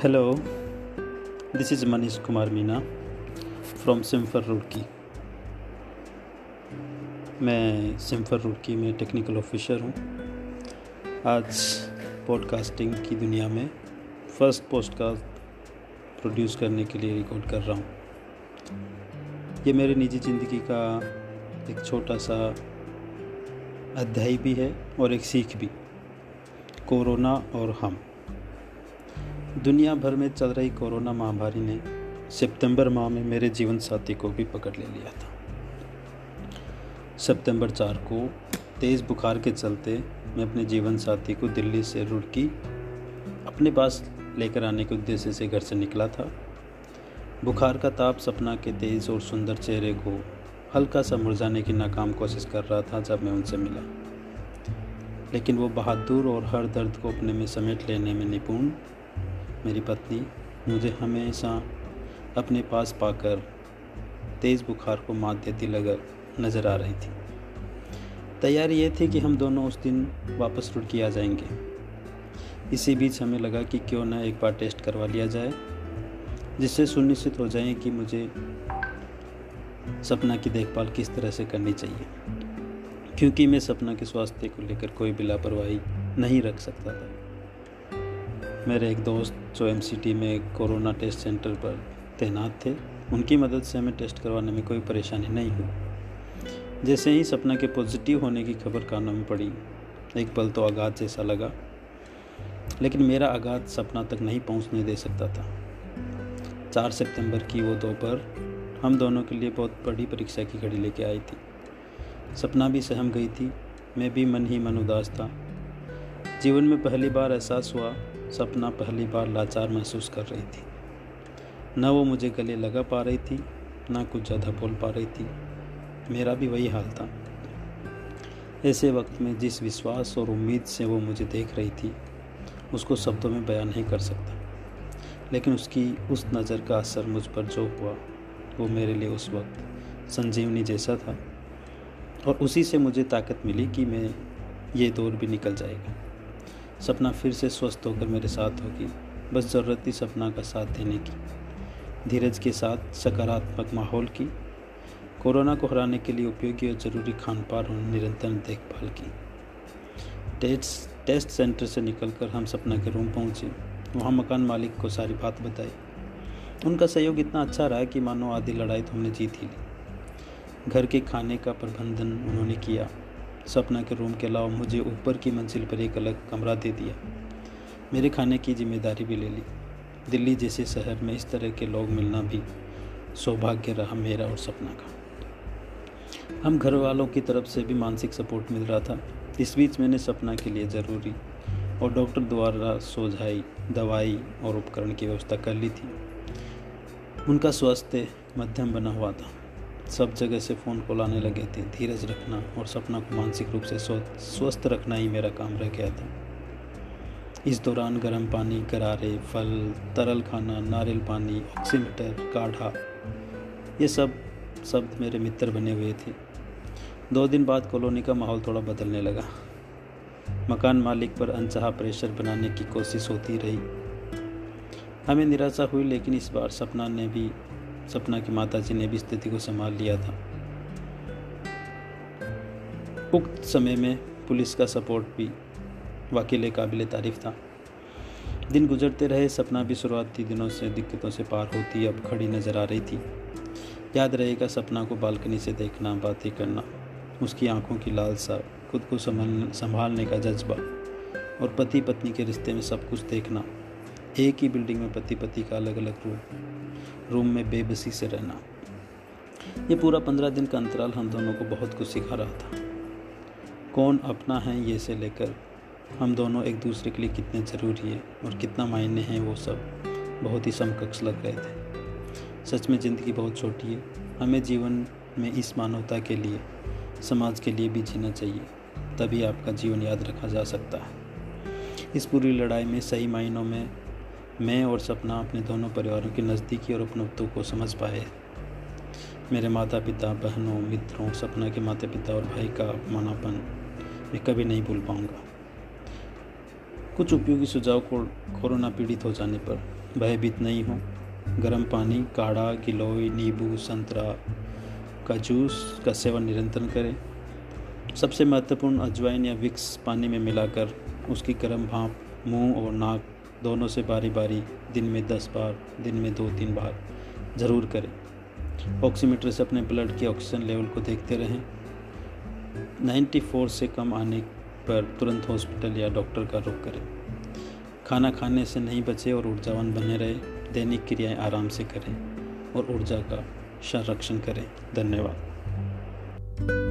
Hello, this is Manish Kumar Meena from सिम्फर रुड़की मैं सिम्फर रुड़की में टेक्निकल ऑफिसर हूँ। आज पॉडकास्टिंग की दुनिया में फ़र्स्ट पॉडकास्ट प्रोड्यूस करने के लिए रिकॉर्ड कर रहा हूँ। ये मेरे निजी ज़िंदगी का एक छोटा सा अध्याय भी है और एक सीख भी। कोरोना और हम। दुनिया भर में चल रही कोरोना महामारी ने सितंबर माह में मेरे जीवन साथी को भी पकड़ ले लिया था। सितंबर चार को तेज़ बुखार के चलते मैं अपने जीवन साथी को दिल्ली से रुड़की अपने पास लेकर आने के उद्देश्य से घर से निकला था। बुखार का ताप सपना के तेज़ और सुंदर चेहरे को हल्का सा मुरझाने की नाकाम कोशिश कर रहा था जब मैं उनसे मिला। लेकिन वो बहादुर और हर दर्द को अपने में समेट लेने में निपुण मेरी पत्नी मुझे हमेशा अपने पास पाकर तेज़ बुखार को मात देती लगा नज़र आ रही थी। तैयारी ये थी कि हम दोनों उस दिन वापस रुड़की आ जाएँगे। इसी बीच हमें लगा कि क्यों ना एक बार टेस्ट करवा लिया जाए, जिससे सुनिश्चित हो जाए कि मुझे सपना की देखभाल किस तरह से करनी चाहिए। क्योंकि मैं सपना के स्वास्थ्य को लेकर कोई भी लापरवाही नहीं रख सकता था। मेरे एक दोस्त जो एम में कोरोना टेस्ट सेंटर पर तैनात थे, उनकी मदद से हमें टेस्ट करवाने में कोई परेशानी नहीं हुई। जैसे ही सपना के पॉजिटिव होने की खबर कानों में पड़ी, एक पल तो आघात जैसा लगा, लेकिन मेरा आघात सपना तक नहीं पहुँचने दे सकता था। चार सितंबर की वो दोपहर हम दोनों के लिए बहुत बड़ी परीक्षा की घड़ी लेके आई थी। सपना भी सहम गई थी, मैं भी मन ही मन उदास था। जीवन में पहली बार एहसास हुआ सपना पहली बार लाचार महसूस कर रही थी। न वो मुझे गले लगा पा रही थी, ना कुछ ज़्यादा बोल पा रही थी। मेरा भी वही हाल था। ऐसे वक्त में जिस विश्वास और उम्मीद से वो मुझे देख रही थी, उसको शब्दों में बयान नहीं कर सकता। लेकिन उसकी उस नज़र का असर मुझ पर जो हुआ, वो मेरे लिए उस वक्त संजीवनी जैसा था। और उसी से मुझे ताकत मिली कि मैं ये दौर भी निकल जाएगा। सपना फिर से स्वस्थ होकर मेरे साथ होगी बस ज़रूरत थी सपना का साथ देने की, धीरज के साथ सकारात्मक माहौल की, कोरोना को हराने के लिए उपयोगी और ज़रूरी खान पान और निरंतर देखभाल की। टेस्ट टेस्ट सेंटर से निकलकर हम सपना के रूम पहुँचे। वहाँ मकान मालिक को सारी बात बताई। उनका सहयोग इतना अच्छा रहा कि मानो आधी लड़ाई तो हमने जीत ही ली। घर के खाने का प्रबंधन उन्होंने किया। सपना के रूम के अलावा मुझे ऊपर की मंजिल पर एक अलग कमरा दे दिया। मेरे खाने की ज़िम्मेदारी भी ले ली। दिल्ली जैसे शहर में इस तरह के लोग मिलना भी सौभाग्य रहा मेरा और सपना का। हम घर वालों की तरफ़ से भी मानसिक सपोर्ट मिल रहा था। इस बीच मैंने सपना के लिए ज़रूरी और डॉक्टर द्वारा सोझाई, दवाई और उपकरण की व्यवस्था कर ली थी। उनका स्वास्थ्य मध्यम बना हुआ था। सब जगह से फ़ोन कॉल आने लगे थे। धीरज रखना और सपना को मानसिक रूप से स्वस्थ रखना ही मेरा काम रह गया था। इस दौरान गर्म पानी गरारे फल, तरल खाना, नारियल पानी, ऑक्सीमीटर, काढ़ा, ये सब शब्द मेरे मित्र बने हुए थे। दो दिन बाद कॉलोनी का माहौल थोड़ा बदलने लगा। मकान मालिक पर अनचाहा प्रेशर बनाने की कोशिश होती रही। हमें निराशा हुई, लेकिन इस बार सपना ने भी सपना की माता जी ने भी स्थिति को संभाल लिया था। उक्त समय में पुलिस का सपोर्ट भी वाकई काबिल तारीफ़ था। दिन गुजरते रहे, सपना भी शुरुआती दिनों से दिक्कतों से पार होती, अब खड़ी नज़र आ रही थी। याद रहेगा सपना को बालकनी से देखना, बातें करना, उसकी आँखों की लालसा, खुद को संभालने का जज्बा, और पति पत्नी के रिश्ते में सब कुछ देखना। एक ही बिल्डिंग में पति पति का अलग अलग रूप। रूम में बेबसी से रहना। ये पूरा पंद्रह दिन का अंतराल हम दोनों को बहुत कुछ सिखा रहा था। कौन अपना है ये से लेकर हम दोनों एक दूसरे के लिए कितने ज़रूरी है और कितना मायने हैं वो सब बहुत ही समकक्ष लग रहे थे। सच में ज़िंदगी बहुत छोटी है। हमें जीवन में इस मानवता के लिए, समाज के लिए भी जीना चाहिए, तभी आपका जीवन याद रखा जा सकता है। इस पूरी लड़ाई में सही मायनों में मैं और सपना अपने दोनों परिवारों की नज़दीकी और अपनत्व को समझ पाए। मेरे माता पिता बहनों, मित्रों, सपना के माता पिता और भाई का अपमानापन मैं कभी नहीं भूल पाऊँगा। कुछ उपयोगी सुझाव को कोरोना पीड़ित हो जाने पर भयभीत नहीं हो। गर्म पानी, काढ़ा, गिलोय, नींबू, संतरा का जूस का सेवन निरंतर करें। सबसे महत्वपूर्ण अजवाइन या विक्स पानी में मिलाकर उसकी गर्म भाप, मुँह और नाक दोनों से बारी बारी, दिन में दस बार, दिन में दो तीन बार, ज़रूर करें। ऑक्सीमीटर से अपने ब्लड के ऑक्सीजन लेवल को देखते रहें। 94 से कम आने पर तुरंत हॉस्पिटल या डॉक्टर का रुख करें। खाना खाने से नहीं बचे और ऊर्जावान बने रहे। दैनिक क्रियाएँ आराम से करें और ऊर्जा का संरक्षण करें। धन्यवाद।